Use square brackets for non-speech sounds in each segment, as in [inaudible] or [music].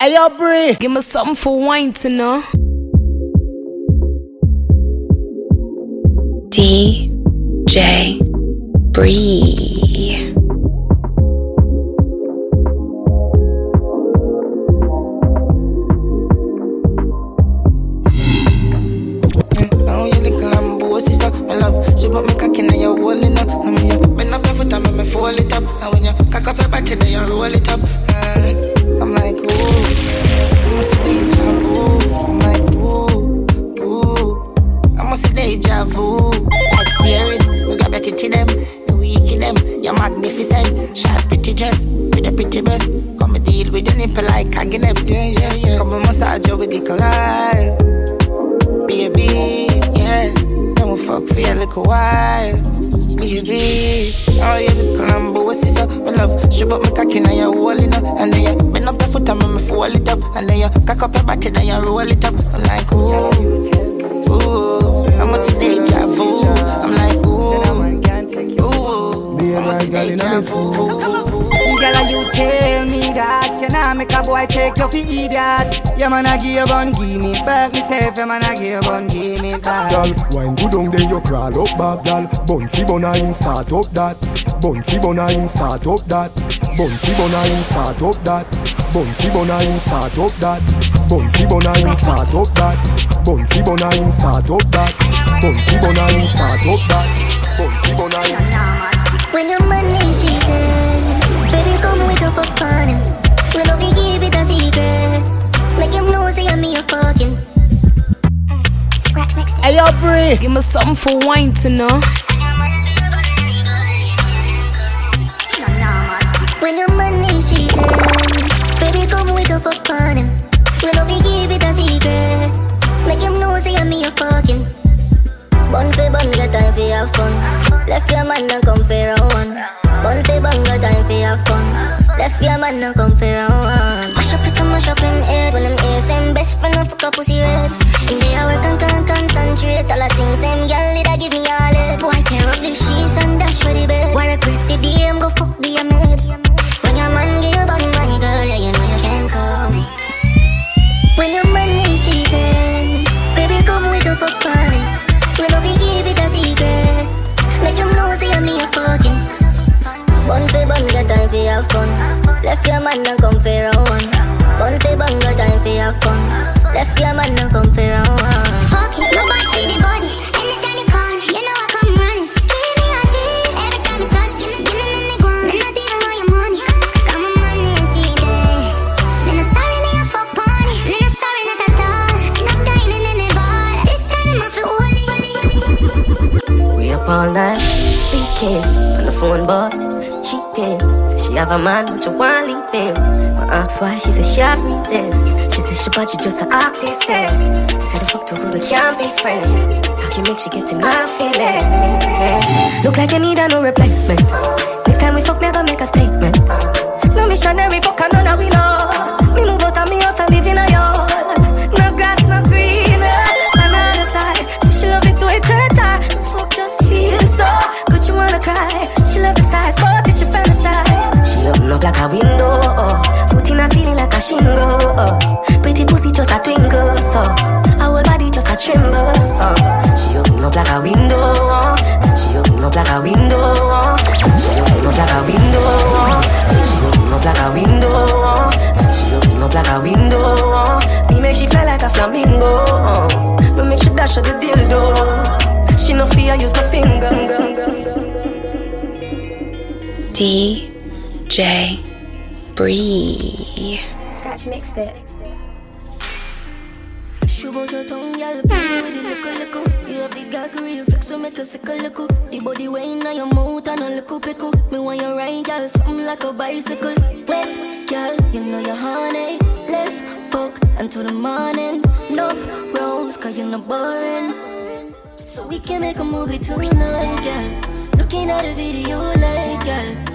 Hey, yo, Bree. Give me something for wine to know. DJ Bree. Back. Me say, yeah, man, I give one, give me back. Gal, wine good on there, you crawl up back, gal. Bun fi bun a him start up that. Bun fi bun a him start up that. Bun fi bun a him start up that. Bun fi bun a him start up that. Bun fi bun a him start up that. Bun fi bun a him start up that. Bun fi bun a him start up that. Bun fi bun a him. When your money she said, baby come with up upon him. Bree. Give me something for wine to know. When your money she baby come with up upon him. We love you keep it a secret. Make him know say I'm a fucking. Bun for bun, got time for have fun. Left your man and come for round one. Bun for bun, got time for have fun. Left your man and come for round one. Mash up it and mash up him head. When ears same best friend and fuck up pussy red. Concentrate. All the things same girl it a give me all it. Boy tear up the sheets and dash for the bed. Why regret the DM go fuck the maid. When your man give back my girl, yeah you know you can come. When your money she can, baby come with up a party. We love you give it a secret. Make him know say I'm me a fucking. Bun for bun, got time for have fun. Left your man and come for round. Bun for bun, got time for have fun. Left your man and phone, but cheating. Say she have a man, but you want leave him. I ask why, she said she have reasons. She said she but she just a artist. Said the fuck to who they can't be friends. How can make she get in my feelings? Look like you need a no replacement. Next time we fuck, me I gonna make a statement. No missionary, She like a window, foot in a ceiling like a shingle. Pretty pussy just a twinkle, so our body just a tremble, so she open up like a window. She open up like a window. She open up like a window. She open up like a window. She open up like a window. Me make she fly like a flamingo. Me make she dash her the dildo. She no fear, use no finger. DJ Bree. Scratch mixed it. Shoot your tongue, girl, play with it, little, little. You have the gag reflex, so make you sickle, little. The body weighing on your mouth and a little pickle. Me want you ride, girl, something like a bicycle. Wet, girl, you know you're honey. Let's fuck until the morning. No rose, cause you're not boring. So we can make a movie tonight, girl. Looking at a video like, girl.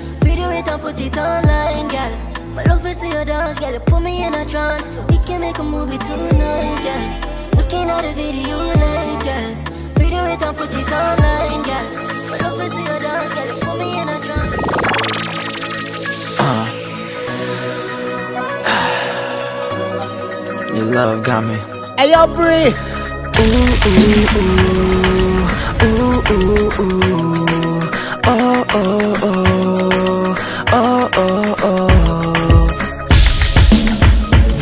Video it and put it online, girl. My love is see you dance, girl. You put me in a trance, so we can make a movie tonight, girl. Looking at a video like, girl. Video it and put it online, girl. My love is see you dance, girl. You put me in a trance. [sighs] Your love got me. Hey, yo, Bree. Ooh, ooh, ooh, ooh, ooh, ooh. Oh, oh, oh, oh,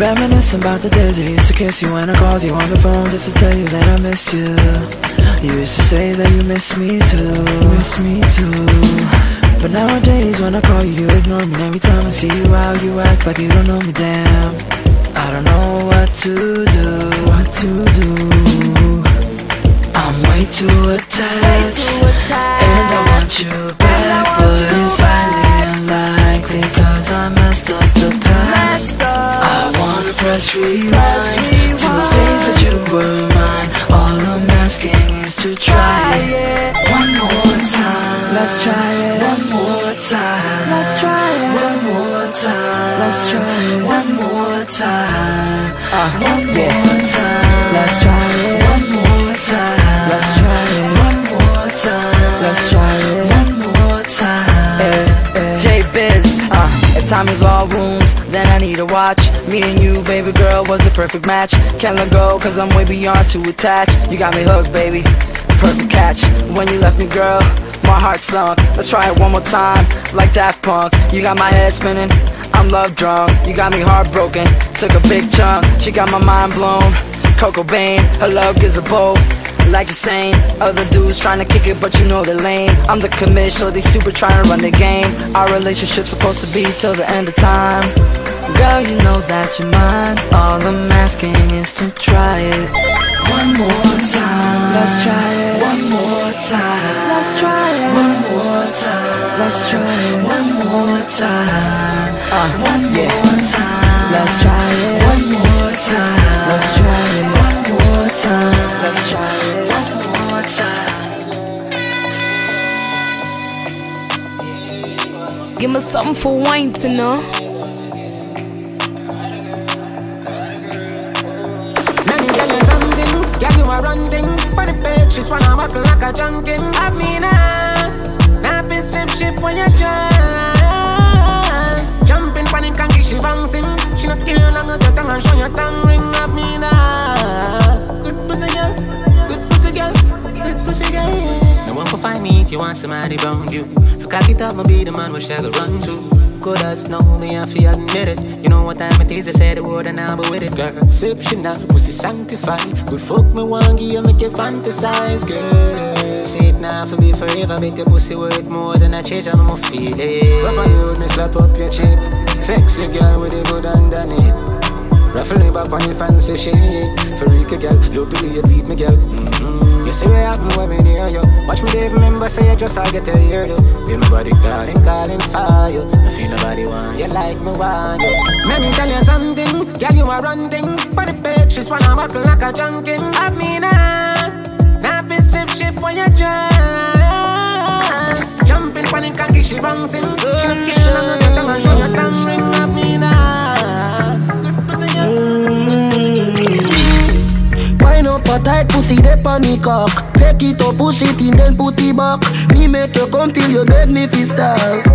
Reminiscing about the days I used to kiss you when I called you on the phone just to tell you that I missed you. You used to say that you miss me too, miss me too. But nowadays when I call you, you ignore me. Every time I see you out, you act like you don't know me. Damn, I don't know what to do, what to do. I'm way too attached, and I want you back, but it's highly unlikely 'cause I messed up the past. Press rewind to those days that you were mine. All I'm asking is to try it one more time. Let's try it one more time. Let's try it one more time. Let's try it one more time. Uh, one more time. Let's try it one more time. Let's try it one more time. Let's try it one more time. Eh, eh. J Biz, uh, if time is all wounds, then I need a watch. Me and you, baby girl, was the perfect match. Can't let go, cause I'm way beyond to attach. You got me hooked, baby. Perfect catch. When you left me, girl, my heart sunk. Let's try it one more time, like that punk. You got my head spinning, I'm love drunk. You got me heartbroken, took a big chunk. She got my mind blown. Coco Bane, her love gives a bow. Like you're saying, other dudes trying to kick it, but you know they're lame. I'm the commish, so they stupid trying to run the game. Our relationship's supposed to be till the end of time. Girl, you know that you're mine. All I'm asking is to try it. One more time. Let's try it. One more time. Let's try it. One more time. Let's try it. One more time. Uh, One yeah. more time. Let's try it. One more time. Let's try it. One more time. Let's try it. Time. Give me something for wine to know. Let me tell you something, girl, you are run things. For the page, she's wanna walk like a junkin. Have me uh, now, now be strip ship when you try. Jumping panic and she bouncing. She not care long as your tongue and show your tongue ring. Find me if you want somebody around you. If you cock up, I'll be the man she go run to. Good as know me, I feel admit it. You know what time it is, I said the word and I'll be with it, girl. Exceptional, pussy sanctified. Good fuck me, one give make you fantasize, girl. Say it now for me forever, make your pussy worth more than a change, I'm going feel it. Rub on you, me slap up your cheek. Sexy girl with the good underneath. Ruffle it back on your fancy shit. Freaky girl, look the you beat me, girl. You see what happen when me near you. Watch me, Dave, remember, say you just I get to hear you. Feel my body calling, calling for you. I feel nobody want you like me want you. Let me tell you something, girl, you are run things. For the page, she's wanna buckle like a junkin. Have me uh, now, now be strip ship when you try. Jumping panic and she bouncing. She don't care long as your tongue and show your tongue ring. Have me uh, Wine tight pussy, de panic cock. Take it up, push it in, then put it back. Me make you come till you beg me fi stop.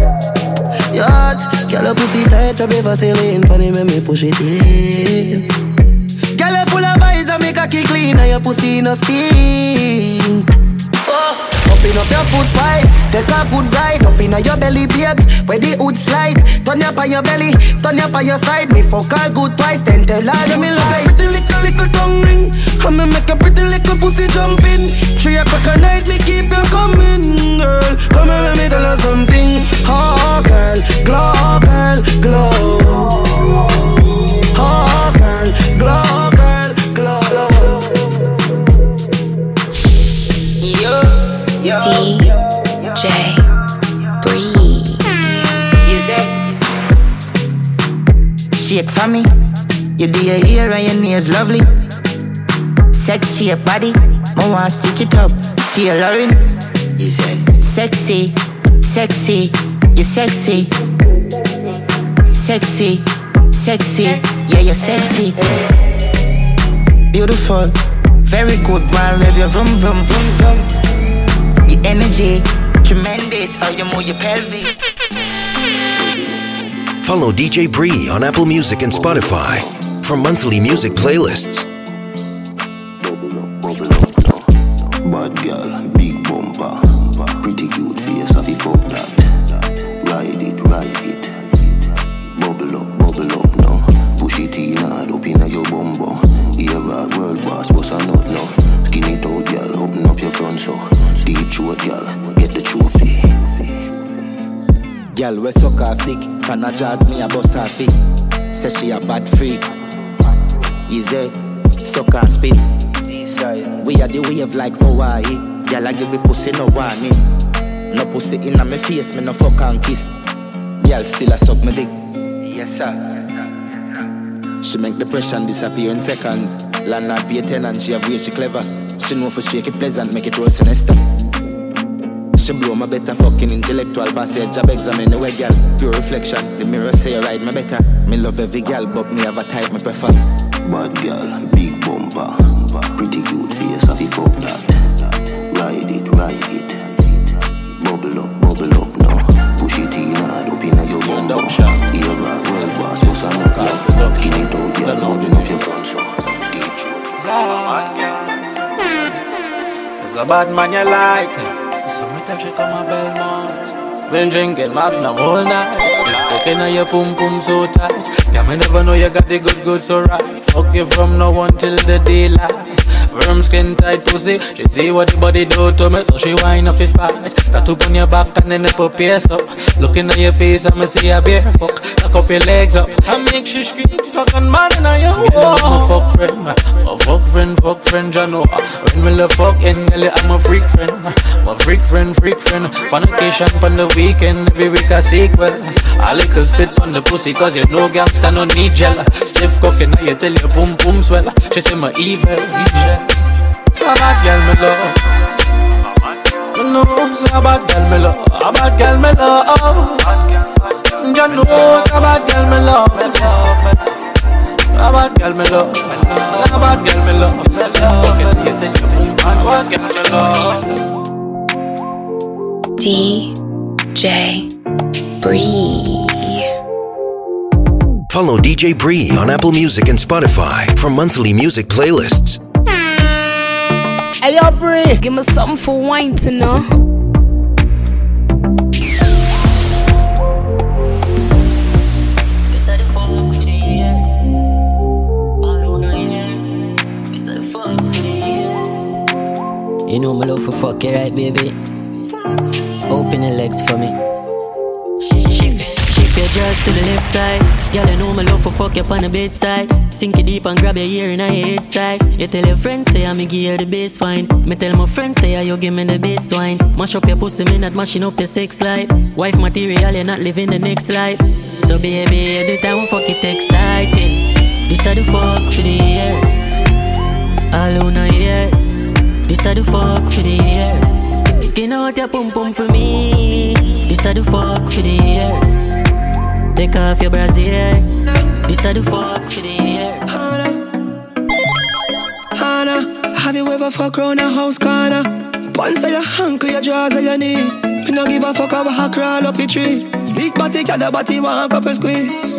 Yacht, girl a pussy tight, up a Vaseline. Funny make me push it in. Girl a full of eyes, and make a kick clean, and your pussy no stink. Open up your foot wide, take a good ride. Up inna your belly, babes, where the hood slide. Turn up on your belly, turn up on your side. Me fuck all good twice, then tell her you me like Pretty little, little tongue ring. Me make a pretty little pussy jump in. Three o'clock at night, me keep you coming, girl. Come here, let me tell you something. Oh, girl, glow, girl, glow for me. You do your hair and your nails lovely. Sexy your body. I want stitch it up. Tailoring. You say sexy, sexy, you sexy, sexy, sexy. Yeah, you're sexy. Beautiful, very good. While live your vroom vroom vroom vroom. Your energy, tremendous. How you move your pelvis. Follow DJ Bree on Apple Music and Spotify. for monthly music playlists. Bad girl, big bumper, pretty cute face, have you fuck that? Ride it, ride it, bubble up, bubble up now. Push it in hard up inna your bumbo. Ear bag, world boss, what's a nut now? Skin it out, girl, open up your front so. Deep throat, girl, get the trophy. Girl, we suck her thick, can a jazz me a bust her feet. Say she a bad freak. Easy, suck her spit. We are the wave like Hawaii. Girl, I give me pussy no warning. No pussy in my face, me no fuck and kiss. Girl, still a suck me dick. Yes, sir. She make depression disappear in seconds. Landlord pay tenant, she have way she clever. She know for shake it pleasant, make it roll sinister. She blow my better fucking intellectual passage Job examine the way girl Pure reflection The mirror say you ride me better Me love every girl But me have a type me prefer Bad girl, big bumper, pretty cute face, have you fuck that? Ride it, ride it, bubble up, bubble up now. Push it in hard up inna your bumbo. Ear bag, world boss, what's a nut girl? Skin it out, girl, open up your front so. Deep throat, It's a bad man you like. She come a Belmont. Been drinking Magnum all night. Looking at your pum pum so tight. Yeah, me never know you got the good good so right. Fuck you from now until the daylight. Firm skin tight pussy. She see what the body do to me, so she whine off his spine. Tattoo on your back and then the put pierce up. Looking at your face, I'ma see a bear fuck. Lock up your legs up. I make she scream. Fucking man in your wall. Yeah, fuck friend. my fuck friend, fuck friend, you know. When me love fucking, Nelly, I'm a freak friend. A freak friend, freak friend. Fornication on the weekend, every week a sequel. I like a spit on the pussy, cause you know gangsta no need gel. Stiff cooking, now you tell your boom boom swell. She say my evil, evil. A bad girl me love. You know, say a bad girl me love. A bad girl me love. You know, say a bad girl me love. Me love. A bad girl me love. A bad girl me love. Still fucking you tell your boom boom. A bad girl me love. DJ Bree. Follow DJ Bree on Apple Music and Spotify for monthly music playlists. Hey, yo, Bree. Give me something for wine to know. You know my love for fuck you, right, baby? Open your legs for me. Your dress to the left side. Girl, you know my love for fuck you on the bedside. Sink it deep and grab your ear in your head side. You tell your friends say I'm give you the best wine. Me tell my friends say I you give me the best wine. Mash up your pussy, me not mashing up your sex life. Wife material, you're not living the next life. So baby, every time we fuck it excited. This are the fuck for the years. All on here. This are the fuck for the years. Skin out your pum pum for me. This are the fuck for the years. Take off your brassiere. This are the fuck for the years. Hannah, have you ever fuck round a house corner? Once your ankle, your jaws, on your knee. We no give a fuck about a crawl up the tree. Big body, gal, the body want up a squeeze.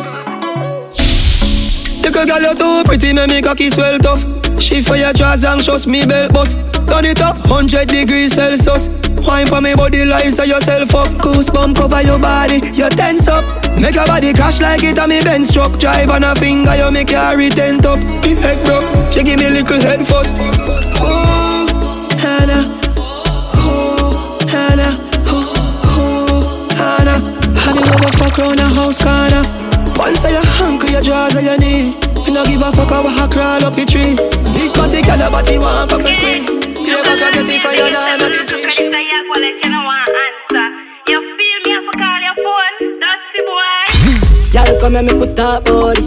The girl, you too pretty, make me cocky swell tough. She for your jaws and shows me belt bust. Turn it up, 100 degrees Celsius. Wine for me body lies so yourself up. Goosebump cover your body, you tense up. Make your body crash like it on me Benz truck. Drive on a finger, you make your retent up. Big head broke, she give me little head first Oh, Hannah. Oh, Hannah. Oh, oh, Hannah. Have you ever fuck round a house corner? Once your ankle, your jaws, and your knee. You no give a fuck how I crawl up the tree. Big body, girl, your body want up a screen. You never can get it from your nana. This is come and make we talk about.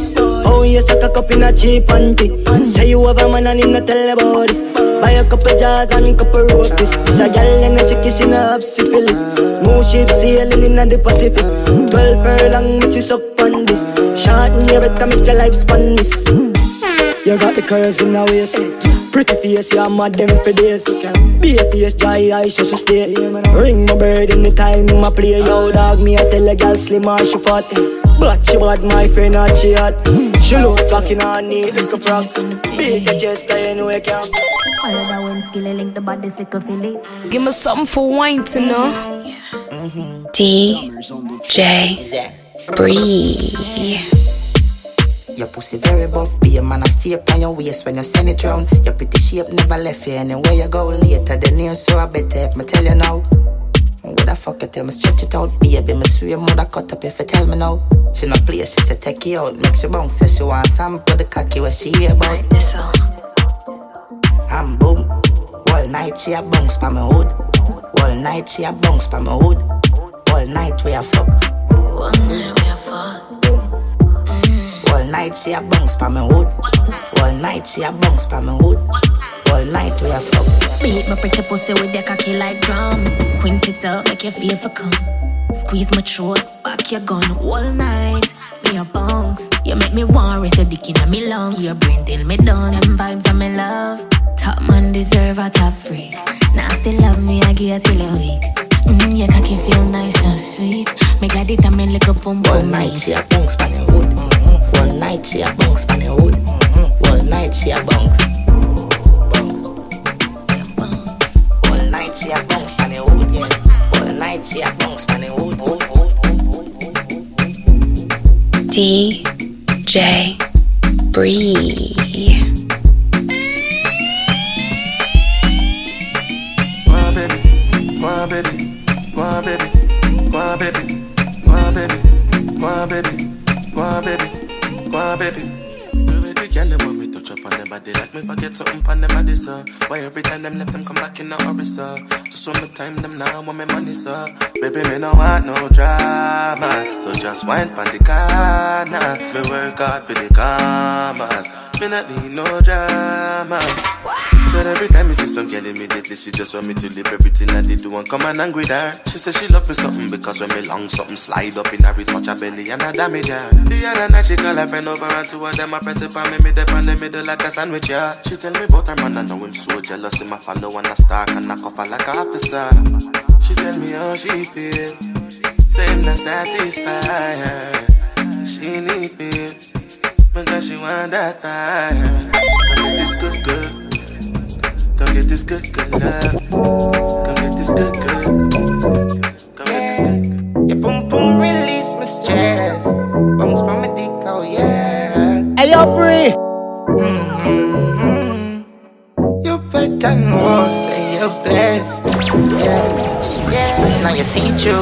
Oh, you suck a cup in a cheap panty. Say you have a man and in a this. Buy a couple jars and couple roasties. This a gal and a sick kissing have syphilis. Smooth ship sailing in the Pacific. Twelve furlong, which is suck on this. Short in your better make your life span this. You got the curves in the waist. Pretty face, you're mad them for days. Be a face, dry eyes, just stay. Ring my bird in the time, my play. Yo, dog, me, I tell a gal slim or she fat. But she bad, my friend, not she hot. She look talking on neat, little frog. Beat the chest, cause you know you can. All of that one skill, link the body, little filly. Give me something for wine to know. DJ Bree. Your pussy very buff, be a man, I stay up on your waist when you send it round. Your pretty shape never left you anywhere you go later than you, so I better if me tell you now. What the fuck you tell me stretch it out, baby, me swear mother cut up if you tell me now. She no play, she say take you out, make she bounce, say she want some, put the cocky where she hear about. And boom, all night she a bounce pa me hood, all night she a bounce pa me hood, all night we a fuck. All night we a fuck. Mm. All night she a bounce pa me hood. All night she a bounce pa me hood. All night we a fuck. Beat my pretty pussy with your cocky like drum. Quint it up, make you feel for come. Squeeze my throat, back your gun all night. Me a bounce. You make me want raise your dick in me lungs. Your brain till me done. Them vibes I'm in love. Top man deserve a top freak. Now they love me, I give till a week. Mm, your cocky feel nice and sweet. Make like it, I mean like a pump All night she a bounce pa me hood. All night she a bounce pa me hood. All night she a bounce. Yeah. DJ Bree. Go on, baby, go on, baby, go on, baby, on them body like me forget something on them body, sir. Why every time them left them come back in a hurry, sir? Just want me time them now, want me money, sir. Baby, me no want no drama, so just wine pon the corner. Me work hard for the commas, me not need no drama. So every time me see some girl immediately she just want me to leave everything I did do and come and hang with her. She says she love me something because when me long something slide up in her, it touch her belly and I damage her. The other night she call her friend over and two of them I press it on me mid up on the middle like a sandwich, yeah. She tell me about her man I know him so jealous him I follow and I stalk and I off her like a officer. She tell me how she feel, say him not satisfy her. She need me because she want that fire. Come get this good good. Come get this good, good love. Come get this good, good. Come get this good. Your boom boom release my stress. Bounce pa me dick, oh yeah. Hey, yo, Bree. Mm-hmm. You better know, say you're blessed. Yeah, yeah. Now you see you.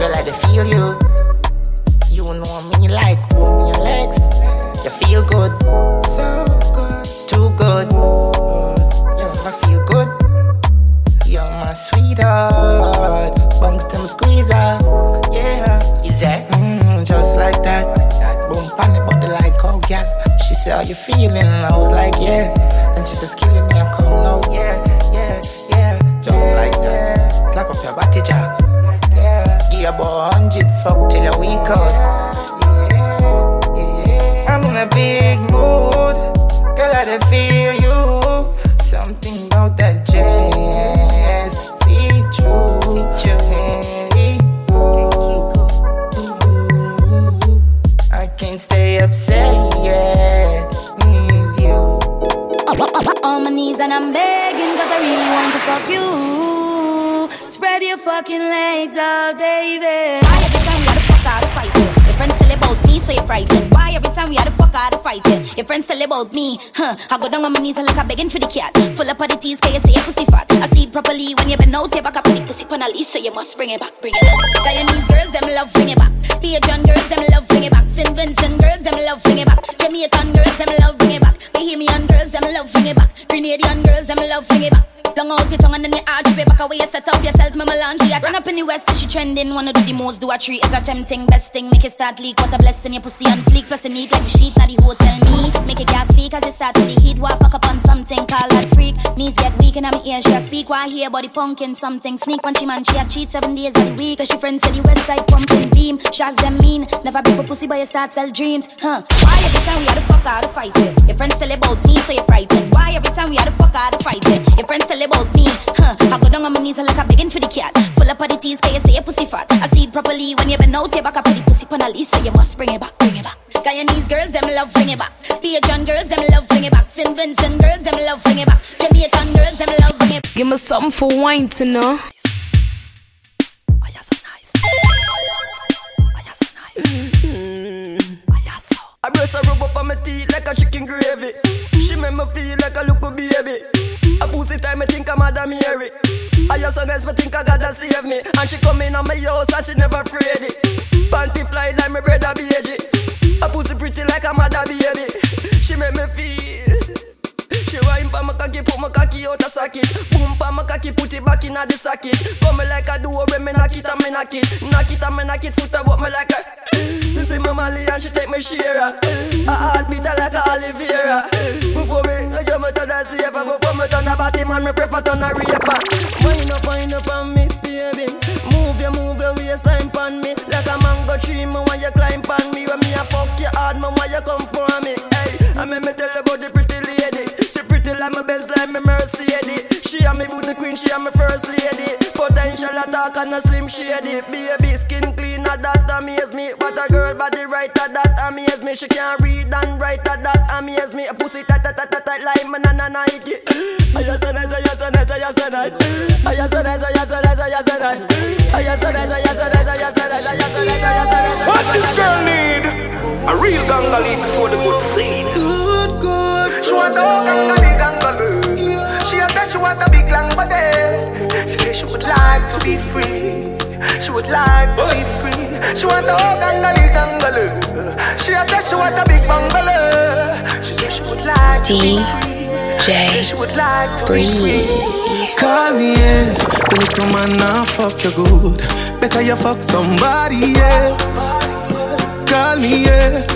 Girl, I dey feel you. You know me like hold me your legs. You feel good, so good, too good. Sweetheart. Bunks them squeezer. Yeah, is that mm, just like that? Boom, pan it, body like oh, girl. She said, How you feeling? I was like, Yeah. And she says, Killing me, I'm coming out. Yeah, yeah, yeah. Just like that. Slap up your body, jaw. Yeah, give you about hundred fuck till your week out. I'm in a big mood. Girl, I feel fuck you. Spread your fucking legs out, baby. Why every time we had to fuck out to fight it? Your friends tell about me, so you're frightened. Why every time we had to fuck out to fight it? Your friends tell about me, huh? I go down on my knees and like I'm begging for the cat. Full up of the teeth, can you say your pussy fat? I see it properly when you been out, you back up the pussy pan a leash, so you must bring it back, bring it back. Guyanese girls, them love bring it back. Bajan girls, them love bring it back. St. Vincent girls, them love bring it back. Jamaican girls, them love bring it back. Bahamian girls, them love bring it back. Grenadian girls, them love bring it back. Long out your tongue and then you argue back away. You set up yourself, me melange. I turn up in the west, she trending. Wanna do the most, do a treat is a tempting. Best thing, make it start leak. What a blessing, your pussy on fleek. Plus, you neat like the sheet, not the hotel me. Make it gas speak as it start to the heat. Walk back up on something, call that freak. Knees get weak and I'm ear, she a speak. Why hear body punkin' something? Sneak punchy man, she a cheat seven days of the week. Cause she friends say the west side pumping beam. Sharks them mean. Never be for pussy, but you start sell dreams. Huh? Why every time we had to fuck out to fight it? Your friends tell about me, so you're frightened. Why every time we had to fuck out to fight it? Your friends tell about me, huh? I go down on my knees knees are like a begging for the cat. Full up of the teas, can you say your pussy fat? I see it properly when you been out your back. I put the pussy on a leash, so you must bring it back, bring it back. Guyanese girls, them love bring it back. Bajan girls, them love bring it back. St. Vincent girls, them love bring it back. Jamaican girls, them love bring it back. Give me something for wine to know. Ayason nice. Mm-hmm. I breast a rub up on my teeth like a chicken gravy. She make me feel like a little baby. A pussy Madam Mary. I just so nice, me think I gotta save me. And she come in on my house and she never afraid it. Panty fly like my brother baby. A pussy pretty like a mother baby. She make me feel. She wine pa my cocky, put my cocky out a socket. Boom pa my cocky, put it back in the socket. Come me like a duo when me knock it and me knock it. Knock it and me knock it, foot about me like a. She see my Molly and she take me share. A heartbeat a like a Oliveira. Before me, I jump to the safe. Before me turn the body man, me prefer turn a raper. Wind up, wind up on me, baby. Move your, move your waistline pon me. Like a mango tree, me want you climb pon me. When me a fuck you hard, me want you come for me. Hey, I make me tell you about the like my best, like me Mercedes. She and me booty queen, she and me first lady. Potential attack and a slim shady. Baby skin clean, a that amaze me. What a girl body a that amaze me. She can read and write, that amaze me. A pussy tight, tight, tight, tight, like me na na Nike. I just nice, I nice, I nice. I nice, I nice, I nice. I nice, I nice, I nice, I nice, I real gangali to sow the good seed. Good, good. She want a gangali gangali. Like to be free. She would like to be free. She want a gangali gangali. She a bet she want a big bungalow. She say she would like to be free. DJ She would like to be free. Bree. Call me, yeah. The little man now fuck you good. Better you fuck somebody else. Call me, yeah.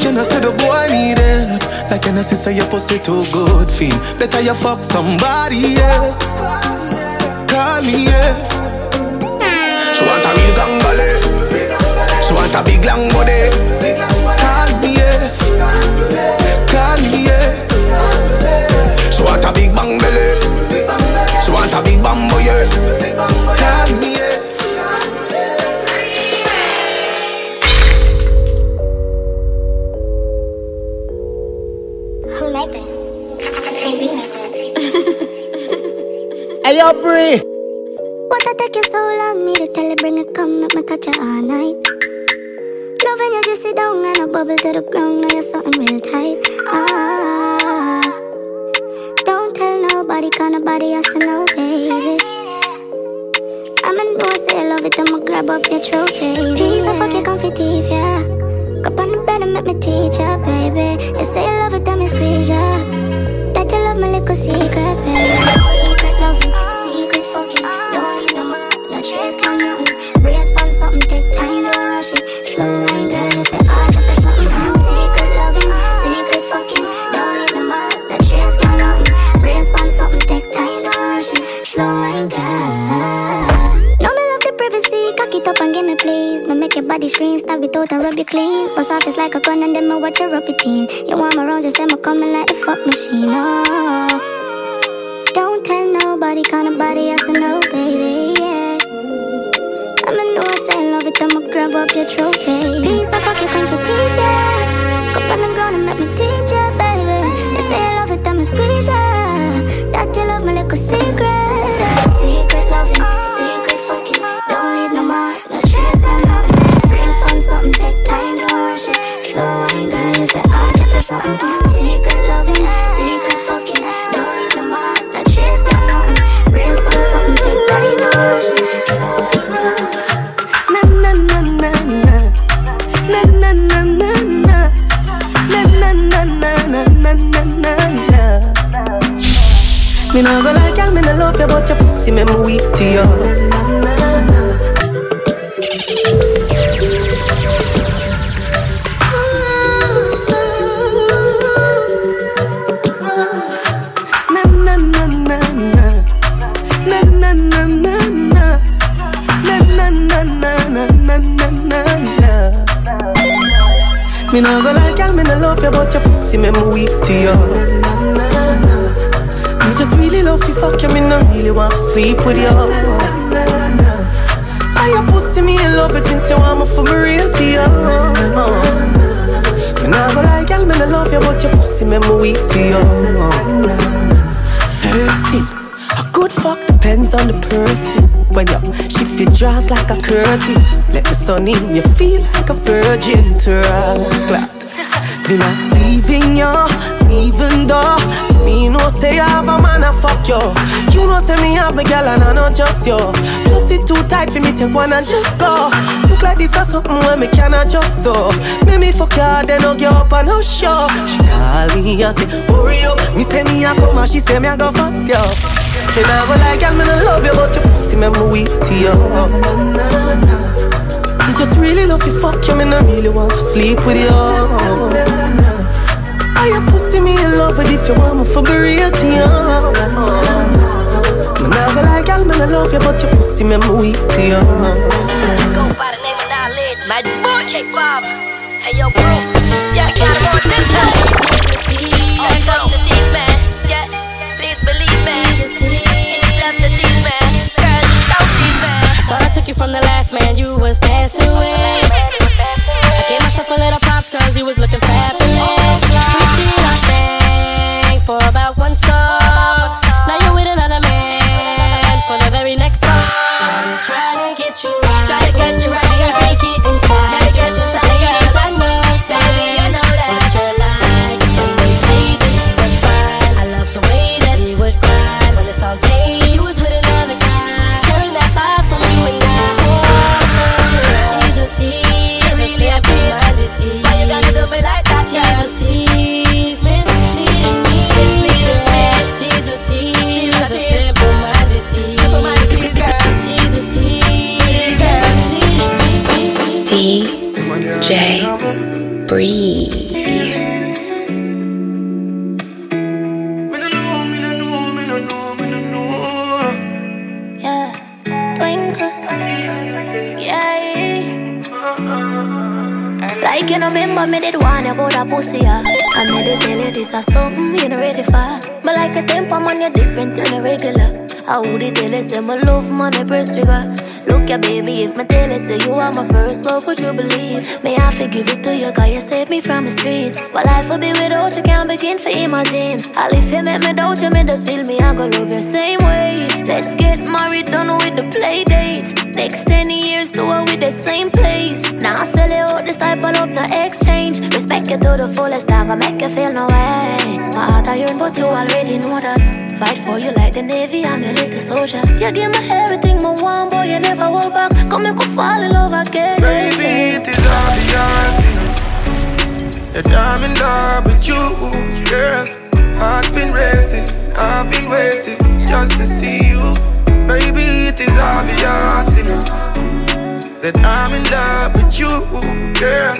Can I say the boy need help? Like can I say your pussy too good for? Better you fuck somebody else. Call me, yeah. She want a real gangali. She want a big long body. Call me, yeah. Call me, yeah. She want a big bang belly. She want a big bambo, yeah. Call me, yeah. Who made this? JB made this. Hey, yo, Bree. I take you so long, me to tell you, bring it, come, make me touch you all night. Loving you, just sit down and a bubble to the ground, now you're something real tight. Ah, don't tell nobody, cause nobody has to know, baby. I'ma say I love it, I'ma grab up your trophy. Please, I fuck your comfy teeth, yeah. Up on the bed and make me teach ya, baby. You say you love it, tell me squeeze ya. That you love my little secret, baby. You clean. Off just like a gun and then me watch your routine. You want my roses, then me coming like a fuck machine. Oh, pussy me me weak to you. I just really love you, fuck you, me no really want to sleep with you. I your pussy, me in love it since you want me for me real to you. Me nah go like, girl, me no love you, but your pussy me me weak to you. Thing, a good fuck depends on the person. When you shift your jaws like a curtain, let the sun in, you feel like a virgin to us. Clap. Me not leaving you, even though me no say I have a man a fuck you. You know say me have a girl and I not just you. Pussy too tight for me take one and just go. Look like this or something where me can adjust to. Make me fuck you, then I'll get up and I'll show. She call me and say, hurry up. Me say me a come and she say me a go fast you. Then I go like, girl, me no love you, but your pussy me me weak to you. I just really love you, fuck you, man. I really want to sleep with you. I your pussy me in love with if you want me for be real to you. Man, I go like, girl, man, I love you, but your pussy me weak to you. Go by the name of knowledge. My boy, K Bob. Hey, yo, Bruce. Yeah, I got him on this side. Oh, love the tease, man. Yeah, please believe me. Love the tease, man. Girl, don't tease, man. Thought I took you from the last man you was dancing with. I gave myself a little props cause you was looking fabulous. About a pussy, yeah. I made you tell you this is something you're not ready for. But like a temper man, you're different than a regular. I would tell you say my love man, I press trigger. Look ya baby, if my you say you are my first love, would you believe? May I forgive it to you, cause you saved me from the streets. Well, life would be without you, can't begin to imagine. All if you make me doubt you, me just feel me, I go love you same way. Let's get married, done with the play dates. Next 10 years, do it with the same place. Now I sell you out this type of love, no exchange. Respect you to the fullest, I'm gonna make you feel no way. My heart I yearn, but you already know that. Fight for you like the Navy, I'm your little soldier. You give me everything, my one boy, you never hold back. Come and go fall in love again. Baby, it is obvious, you know That I'm in love with you, girl Heart's been racing, I've been waiting Just to see you Baby, it is obvious, you know That I'm in love with you, girl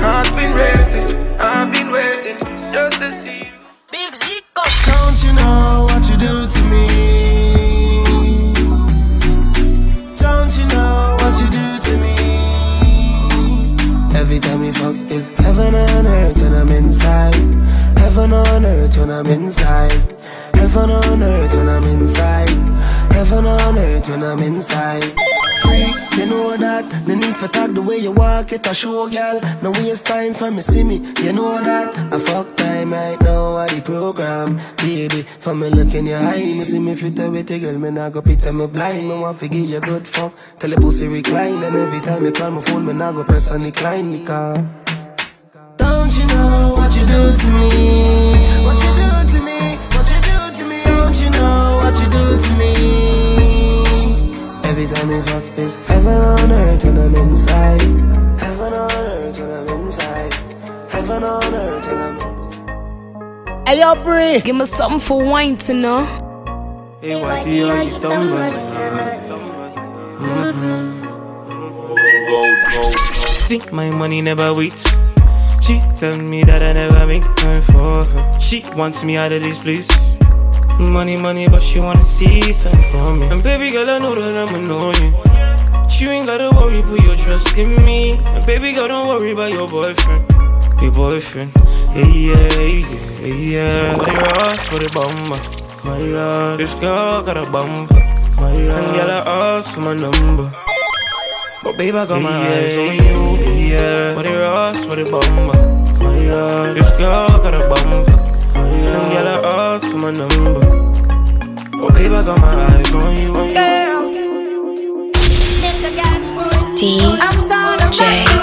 Heart's been racing, I've been waiting Just to see you Big Zico. Don't you know what you do to me? Is heaven on earth when I'm inside. Heaven on earth when I'm inside. Heaven on earth when I'm inside. Heaven on earth when I'm inside. Free, you know that. No need for talk the way you walk it, a show girl. No waste time for me, see me, you know that. I fuck time right now at the program. Baby, for me look in your eye, me see me fit with a girl, me nah go pity me blind. Me want to give you good fuck, till the pussy recline. And every time you call my phone, me nah go press on decline, me car. Don't you know what you do to me? What you do to me? What you do to me? Don't you know what you do to me? Every time we fuck is heaven on earth when I'm inside. Heaven on earth when I'm inside. Heaven on earth when I'm inside. Hey, yo, Bree. Give me something for wine to know. Hey, what do you you dumb See, my money never waits. She tell me that I never make time for her. She wants me out of this place. Money, money, but she wanna see something from me. And baby girl, I know that I'm annoying. You She ain't gotta worry, put your trust in me. And baby girl, don't worry about your boyfriend. Your boyfriend. Yeah, yeah, yeah, yeah. For the Ross, for the bomber. my God. This girl got a bumper, my God. And girl, I asked for my number. But babe, I got my yeah, eyes on you, yeah. What it rocks, what it bumper, oh, my God. This girl got a bumper, my God. And girl, I asked for my number. But babe, I got my eyes on you, on you. DJ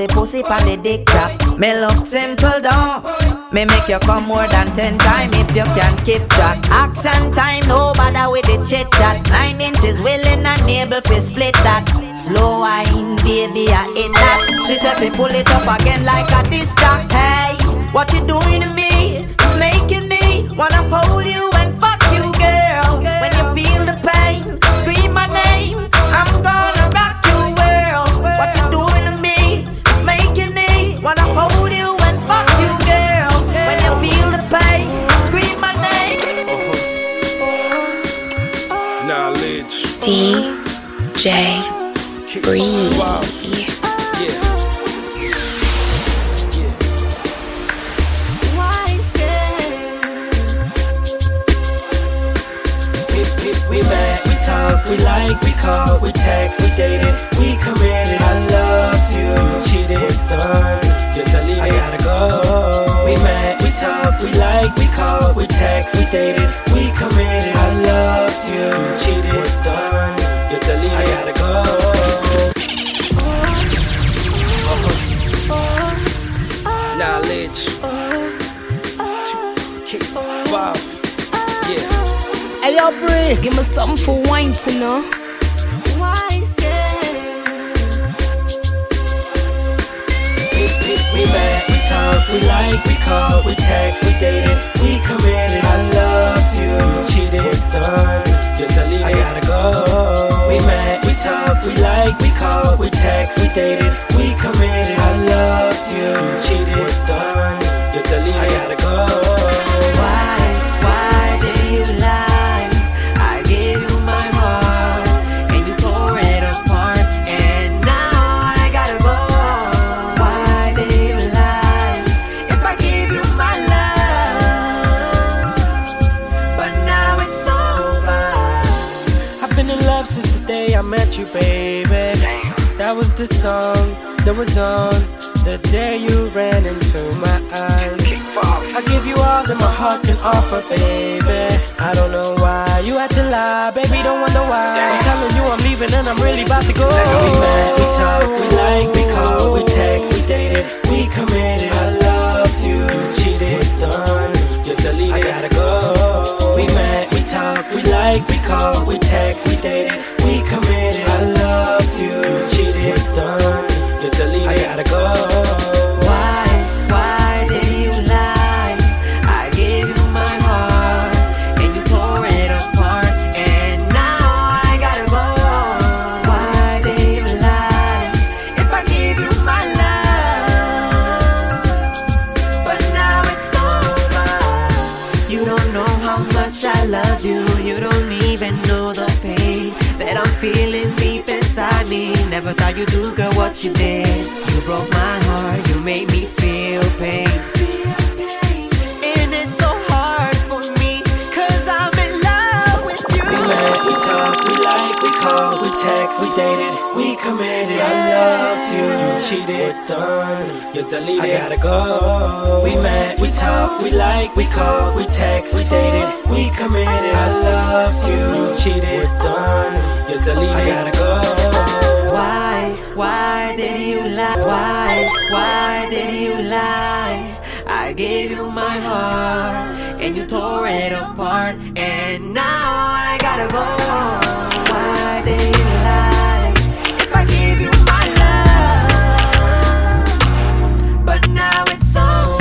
the pussy pan the dick top. Me look simple, don't. Me make you come more than ten times if you can keep track. Action time, no bother with the chit chat. Nine inches willing and able to split that. Slow wine, baby, I hit that. She said, we pull it up again like a disc. Hey, what you doing to me? It's making me wanna hold you DJ Bree. We met, we talk, we like, we call, we text, we dated, we committed. I loved you, cheated, done. You're deleted, I gotta go. We met, we talk, we like, we call, we text, we dated, we committed. I loved you, cheated, done. You deleted, I gotta go. Knowledge. Two, kick, five. Yeah. Hey, yo, Bree. Give me something for wine to know. We, we, we met, we talk, we like, we call, we text, we dated, we committed. I loved you, you cheated, done. You deleted, I gotta go. We met, we talked, we like, we called, we text, we dated, we committed. I loved you, you cheated, we're done. You're deleted, I gotta go. Why, why did you lie? The song that was on the day you ran into my eyes. I give you all that my heart can offer, baby. I don't know why you had to lie, baby. Don't wonder why. I'm telling you I'm leaving and I'm really about to go. We met, we talk, we like, we call, we text, we dated, we committed. I loved you, you cheated, we're done. You're deleted, I gotta go. We met, we talk, we like, we call, we text, we dated, we committed. I loved you, cheated, done. You deleted, Never thought you'd do, girl, what you did. You broke my heart. You made me feel pain. And it's so hard for me, cause I'm in love with you. We met, we talk, we like, we call, we text, we dated, we committed. I loved you, you cheated, done. You deleted, I gotta go. We met, we talk, we like, we call, we text, we dated, we committed. I loved you, you cheated, done. You deleted, I gotta go. Why, did you lie? Why, why did you lie? I gave you my heart, and you tore it apart, and now I gotta go. Why did you lie? If I gave you my love, but now it's over.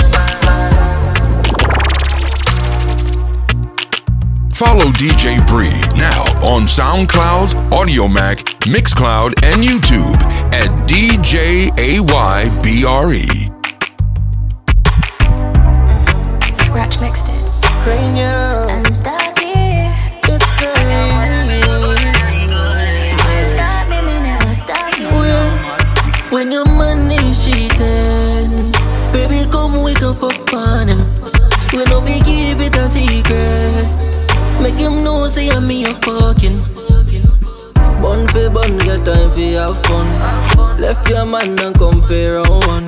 Follow DJ Bree now on SoundCloud, Audiomack, Mixcloud, and YouTube at DJ AYBRE. Scratch mixed it. Cranium. I'm stuck here. It's the Stop me, me never stop you. When your money cheating, baby, come we can fuck on him. We no be keep it a secret. Make him know say I'm me a fucking. Bun for bun, get time for have fun. Left your man and come for round one.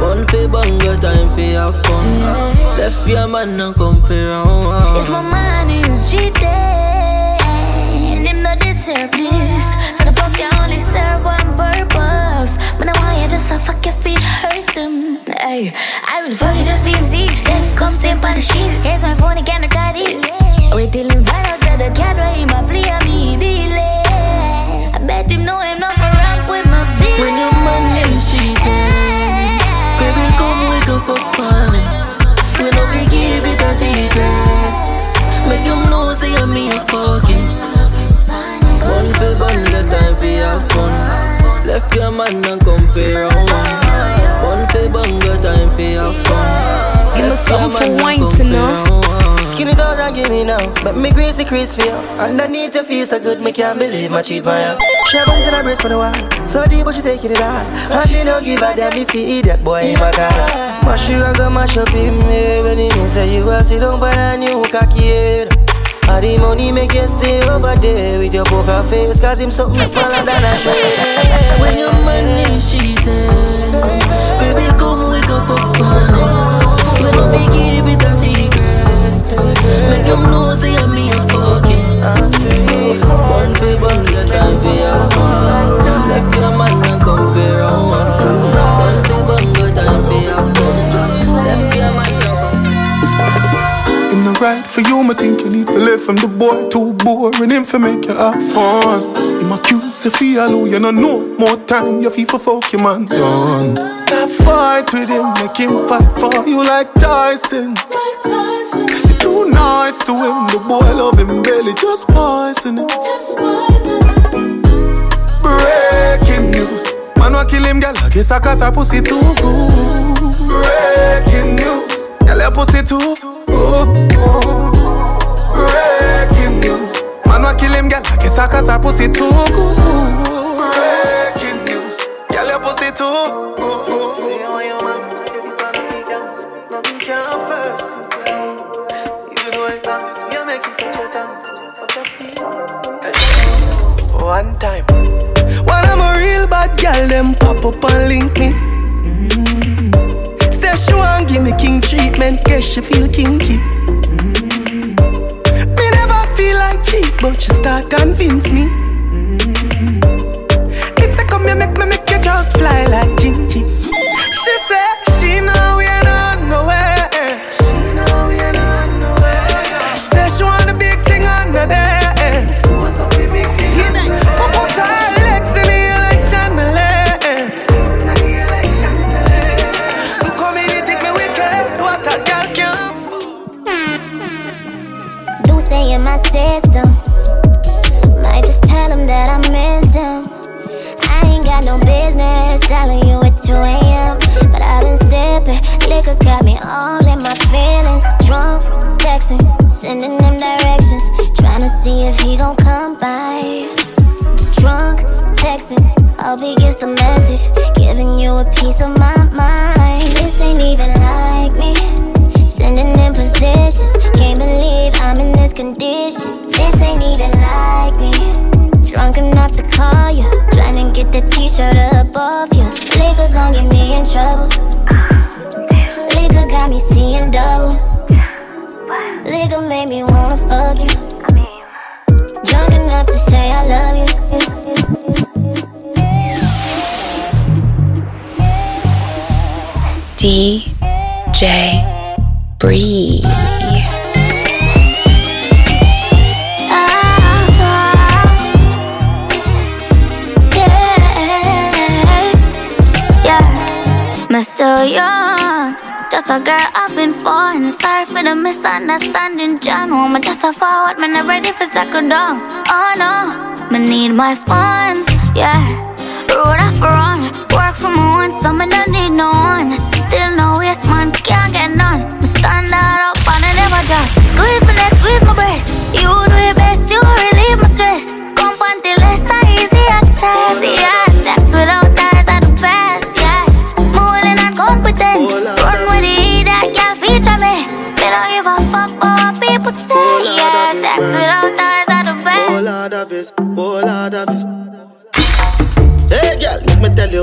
Bun for bun, get time for have fun. Left your man and come for round one. If my mind is cheating, him not deserve this. So the fuck you only serve one purpose. But I want you just to fuck your feet, hurt them. Hey, I will fuck you just for see. Death come stay by the sheet. Here's my phone, I can't record it. Wait till find out that the cat right him, I play on me delay. I him know him not for ramp with my feelings. When your money cheating, baby, come we can fuck on him. We no be keep it a secret. Make him know say I'm me a fucking. Bun for bun, get time for have fun. Left your man and come for round one. Bun for bun, get time for have fun. Give me something for man and wine to know. Skinny down and give me now, but me greasy crease feel. Underneath your feel so good, me can't believe my cheat my app. She a bounce in her breast for the while, so deep but she taking it all. And she don't give a damn if the idiot boy in my car. Mash you a go mash up him, yeah, when he say you a sit down by a new cocky head. All the money make you stay over there with your poker face, cause him something smaller than a trade. When your money cheating, baby come we go fuck them know say I'm me a fucking assassin. One for one, get time for your fun. Left your man and come for round one. One step on, get time for your fun. Left your man. Him not right for you, me think you need to live from the boy too boring him for make you have fun. Him a cute, say feel you no know more time you feel for fuck your man done. Stop fight with him, make him fight for you like Tyson. You too nice to him, the boy love him belly, just poison him. Breaking news, man wa kill him, girl. I guess I cause her pussy too good. Breaking news, girl your pussy too good. Breaking news, man wa kill him, girl. I guess I cause her pussy too good. Breaking news, girl your pussy too good. See girl, them pop up and link me. Mm. Say she want give me king treatment, guess she feel kinky. Mm. Me never feel like cheap, but she start convince me. Mm. Me say come here, make me make you just fly like Gingy. She say see if he gon' come by. Drunk, texting, hope he gets the message. Giving you a piece of my mind. This ain't even like me. Sending in positions. Can't believe I'm in this condition. This ain't even like me. Drunk enough to call you. Trying to get the t shirt off you. Liquor gon' get me in trouble. Liquor got me seeing double. Liquor made me wanna fuck you. Drunk enough to say I love you. DJ just a girl I've been fun. Sorry for the misunderstanding, John. Woman, just a forward, man, I'm ready for second down. Oh no, me need my funds, yeah. Road off run, work for my own, so me don't need no one. Still no waste, man, can't get none. Me stand out up and I never drop. Squeeze my neck, squeeze my breast. Whole lot of this.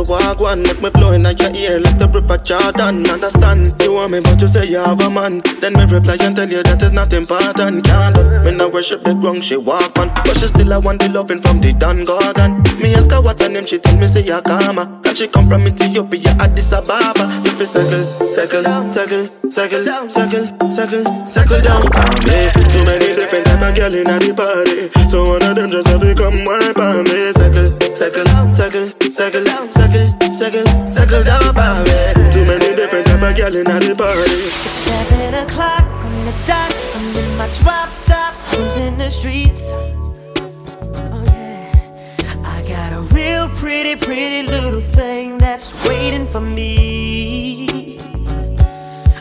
Walk one Make me flow in your ear like the river Jordan Understand, you want me but you say you have a man. Then me reply and tell you that is not important Can't look, me no worship the ground she walk on But she still I want the loving from the Dan Gorgon. Me ask her what's her name, she tell me say Yakama And she come from Ethiopia, Addis Ababa. If you circle, circle, circle, circle, circle, circle, circle down on me. Too many different type of girl in the party. So one of them just have to come wipe on me. Circle, circle, circle, circle, circle, circle, circle circle down on me Too many different type of girl in the party It's Seven o'clock on the dot. I'm in my drop top, cruising the streets. Oh yeah, I got a real pretty, pretty little thing that's waiting for me.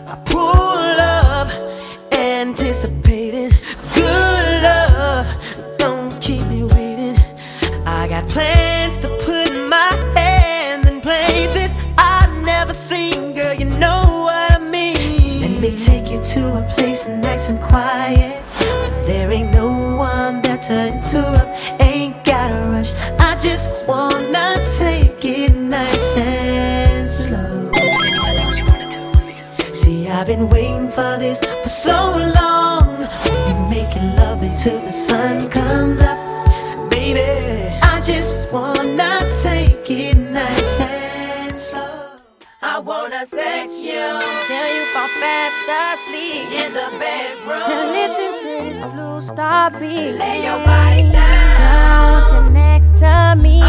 I pull up, anticipating good love. Don't keep me waiting. I got plans a place nice and quiet. There ain't no one there to interrupt. Ain't gotta rush. I just wanna take it nice and slow. See, I've been waiting for this for so long. Fast asleep in the bedroom. Now listen to this blue star beat. Lay your body down. Girl, I want you next to me.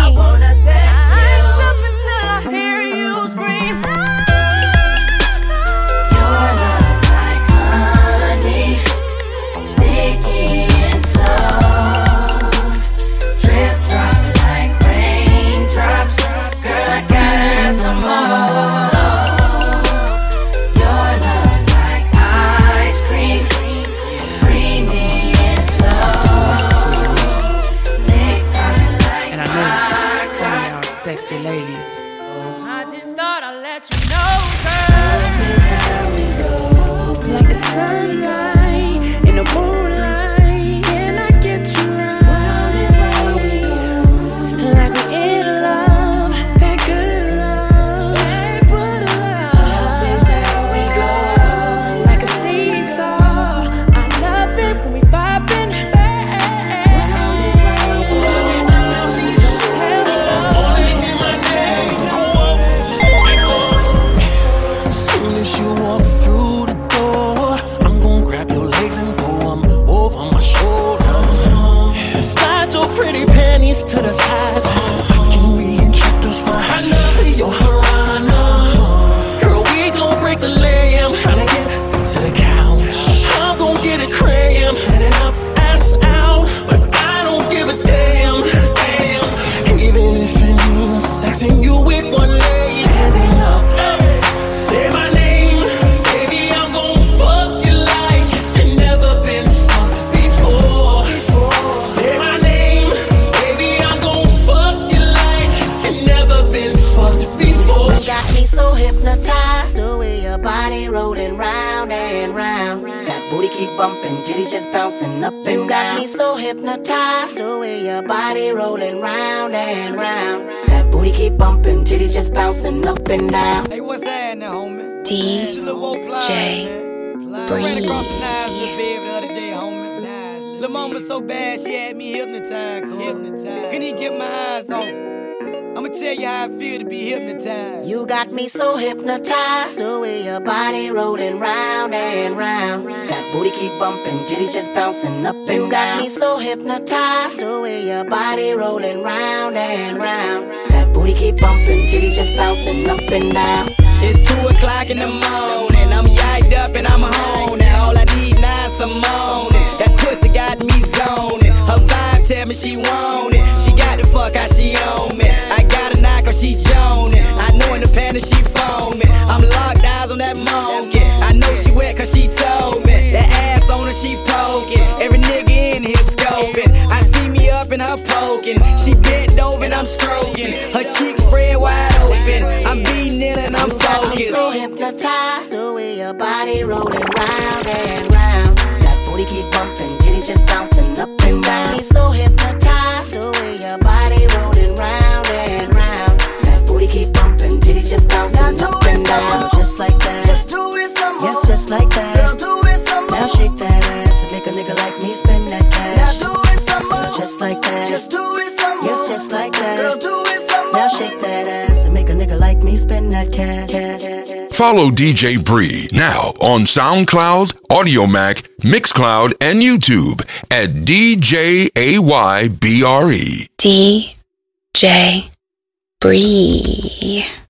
Got me so hypnotized the way your body rolling round and round. That booty keep bumping, jitties just bouncing up and down. You got me so hypnotized the way your body rolling round and round. That booty keep bumping, jitties just bouncing up and down. It's two o'clock in the morning. I'm yiked up and I'm home now. All I need now is some moaning. That pussy got me zoning. Her vibe tell me she want it. She got the fuck how she own I know in the panic she phone me. I'm locked eyes on that monkey. I know she wet cause she told me. That ass on her she poking. Every nigga in here scoping. I see me up in her poking. She bent over and I'm stroking. Her cheeks spread wide open. I'm beating it and I'm focused. I'm so hypnotized the way your body rolling round and round. That booty keep bumping, titties just bouncing up and down. Got me so hypnotized like that. Girl, do it some more. Now shake that ass and make a nigga like me spend that cash. Now do it some more. Just like that. Just do it some more. Yes, just like that. Girl, do it some more. Now shake that ass and make a nigga like me spend that cash. Follow DJ Bree now on SoundCloud, Audiomack, Mixcloud, and YouTube at DJAYBRE. DJ Bree.